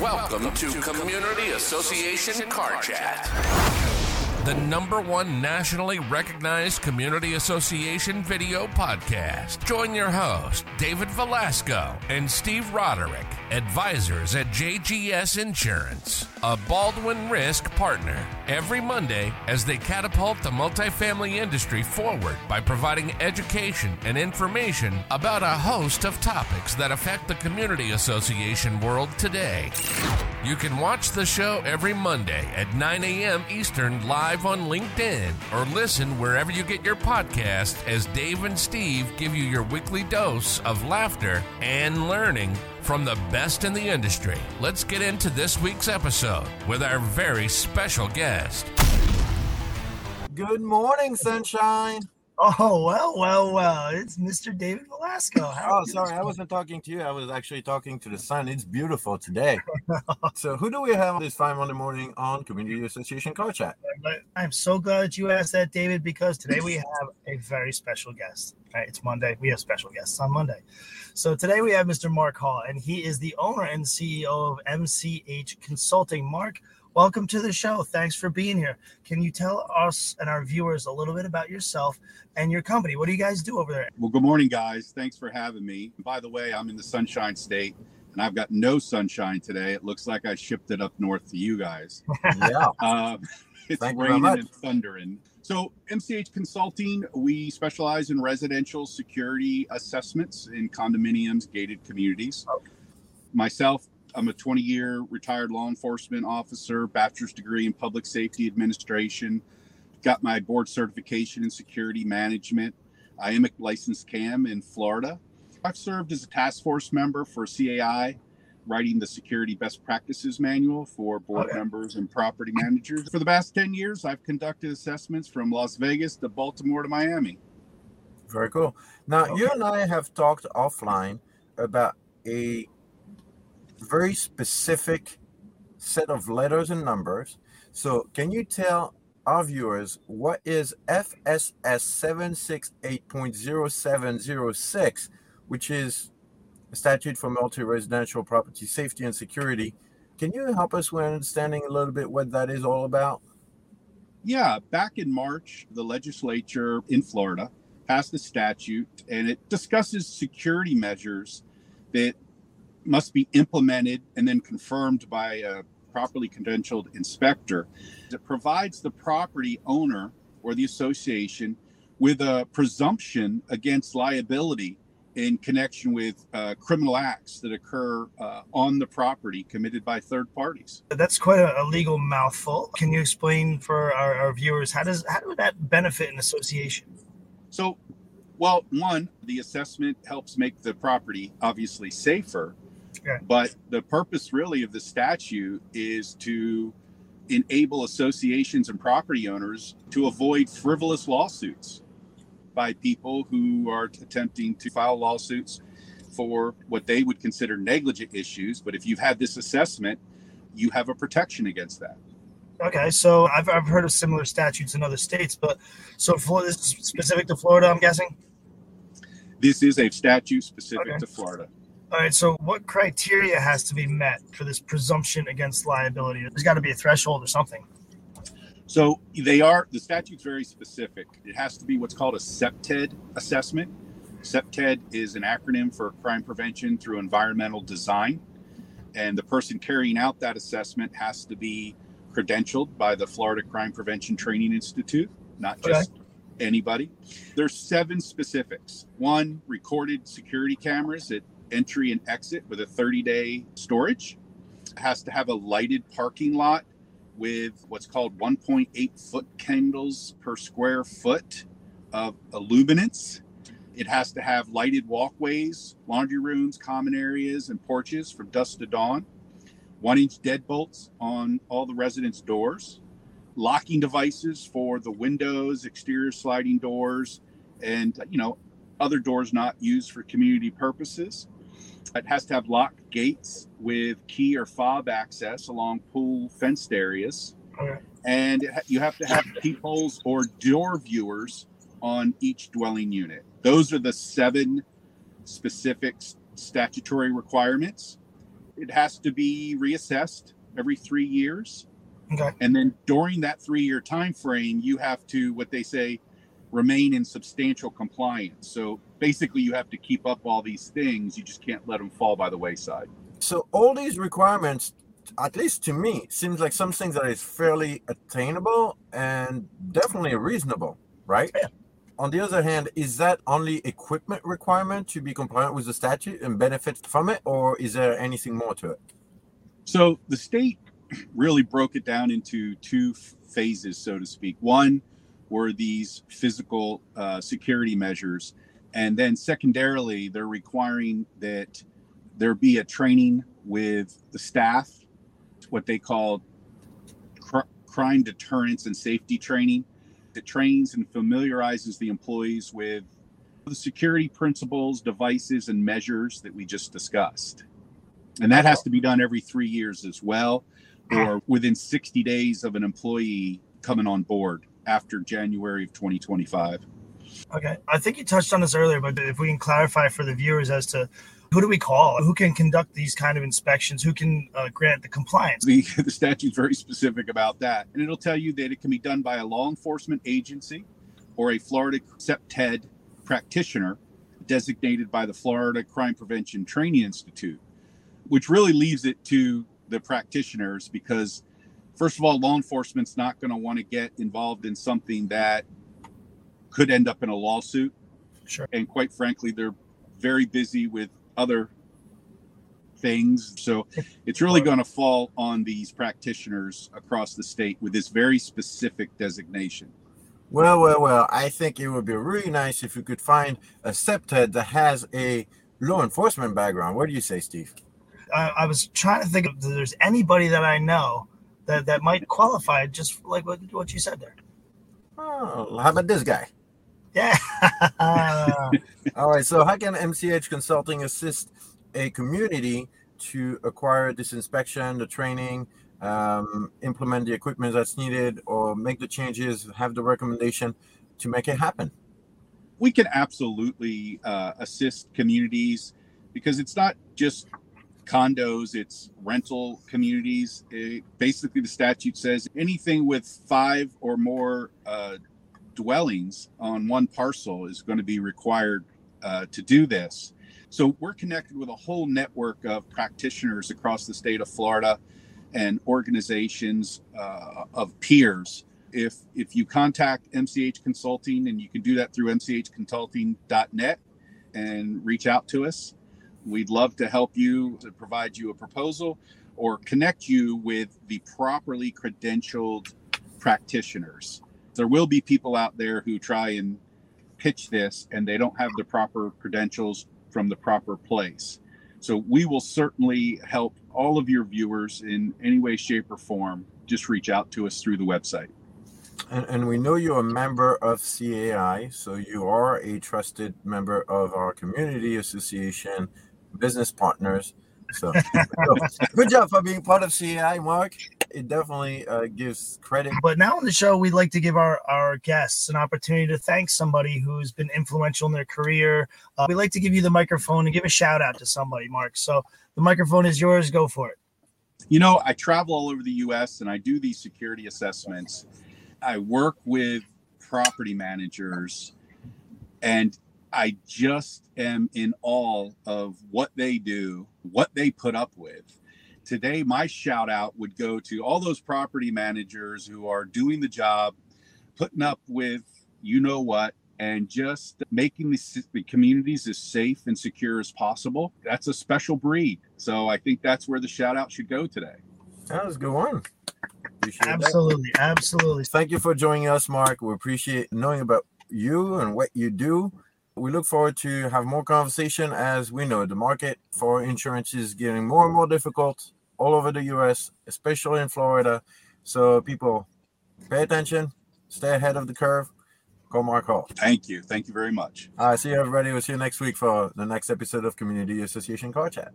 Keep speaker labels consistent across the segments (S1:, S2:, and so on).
S1: Welcome to Community Association Car Chat. The number one nationally recognized community association video podcast. Join your host, David Velasco and Steve Roderick, advisors at JGS Insurance, a Baldwin Risk partner, every Monday as they catapult the multifamily industry forward by providing education and information about a host of topics that affect the community association world today. You can watch the show every Monday at 9 a.m. Eastern live on LinkedIn or listen wherever you get your podcast as Dave and Steve give you your weekly dose of laughter and learning from the best in the industry. Let's get into this week's episode with our very special guest.
S2: Good morning, sunshine.
S3: Oh well, well, well. It's Mr. David Velasco.
S2: How oh, sorry, I wasn't talking to you. I was actually talking to the sun. It's beautiful today. so, who do we have this fine Monday morning on Community Association Car Chat?
S3: I'm so glad that you asked that, David, because today we have a very special guest. Right, it's Monday. We have special guests on Monday. So today we have Mr. Mark Hall, and he is the owner and CEO of MCH Consulting. Mark, welcome to the show. Thanks for being here. Can you tell us and our viewers a little bit about yourself and your company? What do you guys do over there?
S4: Well, good morning, guys. Thanks for having me. By the way, I'm in the Sunshine State and I've got no sunshine today. It looks like I shipped it up north to you guys.
S2: yeah.
S4: Uh, it's Thank raining and thundering. So, MCH Consulting, we specialize in residential security assessments in condominiums, gated communities. Okay. Myself, I'm a 20 year retired law enforcement officer, bachelor's degree in public safety administration, got my board certification in security management. I am a licensed CAM in Florida. I've served as a task force member for CAI, writing the security best practices manual for board okay. members and property managers. For the past 10 years, I've conducted assessments from Las Vegas to Baltimore to Miami.
S2: Very cool. Now, okay. you and I have talked offline about a very specific set of letters and numbers. So, can you tell our viewers what is FSS 768.0706, which is a statute for multi residential property safety and security? Can you help us with understanding a little bit what that is all about?
S4: Yeah, back in March, the legislature in Florida passed a statute and it discusses security measures that must be implemented and then confirmed by a properly credentialed inspector. It provides the property owner or the association with a presumption against liability in connection with uh, criminal acts that occur uh, on the property committed by third parties.
S3: That's quite a, a legal mouthful. Can you explain for our, our, viewers how does how does that benefit an association?
S4: So, well, one, the assessment helps make the property obviously safer, but the purpose really of the statute is to enable associations and property owners to avoid frivolous lawsuits by people who are attempting to file lawsuits for what they would consider negligent issues. But if you've had this assessment, you have a protection against that.
S3: Okay, so I've, I've heard of similar statutes in other states, but so for this specific to Florida, I'm guessing.
S4: This is a statute specific okay. to Florida.
S3: All right. So, what criteria has to be met for this presumption against liability? There's got to be a threshold or something.
S4: So, they are the statute's very specific. It has to be what's called a CPTED assessment. CPTED is an acronym for crime prevention through environmental design. And the person carrying out that assessment has to be credentialed by the Florida Crime Prevention Training Institute, not just okay. anybody. There's seven specifics. One, recorded security cameras at entry and exit with a 30 day storage. It has to have a lighted parking lot with what's called 1.8 foot candles per square foot of illuminance. It has to have lighted walkways, laundry rooms, common areas, and porches from dusk to dawn. One inch deadbolts on all the residents' doors. Locking devices for the windows, exterior sliding doors, and you know other doors not used for community purposes. It has to have locked gates with key or fob access along pool fenced areas. Okay. And you have to have peepholes or door viewers on each dwelling unit. Those are the seven specific statutory requirements. it has to be reassessed every three years.
S3: Okay.
S4: And then during that three year time frame, you have to what they say remain in substantial compliance. So basically, you have to keep up all these things. You just can't let them fall by the wayside.
S2: So all these requirements, at least to me, seems like some things that is fairly attainable and definitely reasonable, right?
S3: Yeah.
S2: On the other hand, is that only equipment requirement to be compliant with the statute and benefit from it, or is there anything more to it?
S4: So the state really broke it down into two phases, so to speak. One were these physical uh, security measures, and then secondarily, they're requiring that there be a training with the staff, what they call cr- crime deterrence and safety training. It trains and familiarizes the employees with the security principles, devices, and measures that we just discussed. And that has to be done every three years as well, or within 60 days of an employee coming on board after January of 2025.
S3: Okay. I think you touched on this earlier, but if we can clarify for the viewers as to who do we call? Who can conduct these kind of inspections? Who can uh, grant the compliance?
S4: The, the statute's very specific about that. And it'll tell you that it can be done by a law enforcement agency or a Florida CPTED practitioner designated by the Florida Crime Prevention Training Institute, which really leaves it to the practitioners because, first of all, law enforcement's not going to want to get involved in something that could end up in a lawsuit.
S3: Sure.
S4: And quite frankly, they're very busy with other things. So it's really going to fall on these practitioners across the state with this very specific designation.
S2: Well, well, well, I think it would be really nice if you could find a CPTED that has a law enforcement background. What do you say, Steve?
S3: I, I was trying to think if there's anybody that I know that, that might qualify, just like what, what you said there.
S2: Oh, how about this guy?
S3: Yeah.
S2: All right. So, how can MCH Consulting assist a community to acquire this inspection, the training, um, implement the equipment that's needed, or make the changes, have the recommendation to make it happen?
S4: We can absolutely uh, assist communities because it's not just condos, it's rental communities. It, basically, the statute says anything with five or more uh, dwellings on one parcel is going to be required uh, to do this. So we're connected with a whole network of practitioners across the state of Florida and organizations uh, of peers. If if you contact MCH Consulting and you can do that through mchconsulting.net and reach out to us, we'd love to help you to provide you a proposal or connect you with the properly credentialed practitioners there will be people out there who try and pitch this and they don't have the proper credentials from the proper place. So we will certainly help all of your viewers in any way, shape, or form. Just reach out to us through the website.
S2: And, and we know you're a member of CAI, so you are a trusted member of our community association, business partners. So, so good job for being part of CAI, Mark. It definitely uh, gives credit.
S3: But now on the show, we'd like to give our, our guests an opportunity to thank somebody who's been influential in their career. Uh, we'd like to give you the microphone and give a shout out to somebody, Mark. So the microphone is yours. Go for it.
S4: You know, I travel all over the U.S. and I do these security assessments. I work with property managers and I just am in awe of what they do, what they put up with. Today, my shout out would go to all those property managers who are doing the job, putting up with you know what, and just making the, the communities as safe and secure as possible. That's a special breed. So I think that's where the shout out should go today.
S2: That was a good one.
S3: Appreciate absolutely, that. absolutely.
S2: Thank you for joining us, Mark. We appreciate knowing about you and what you do we look forward to have more conversation as we know the market for insurance is getting more and more difficult all over the US, especially in Florida. So people pay attention, stay ahead of the curve. Go Mark Hall.
S4: Thank you. Thank you very much.
S2: All right, see you everybody. We'll see you next week for the next episode of Community Association Car Chat.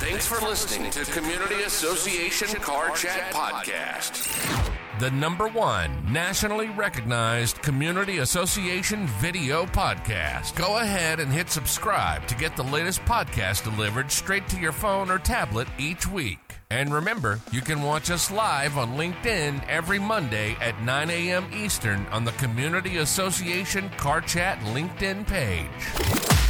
S1: Thanks for listening to Community Association Car Chat Podcast. The number one nationally recognized community association video podcast. Go ahead and hit subscribe to get the latest podcast delivered straight to your phone or tablet each week. And remember, you can watch us live on LinkedIn every Monday at 9 a.m. Eastern on the Community Association Car Chat LinkedIn page.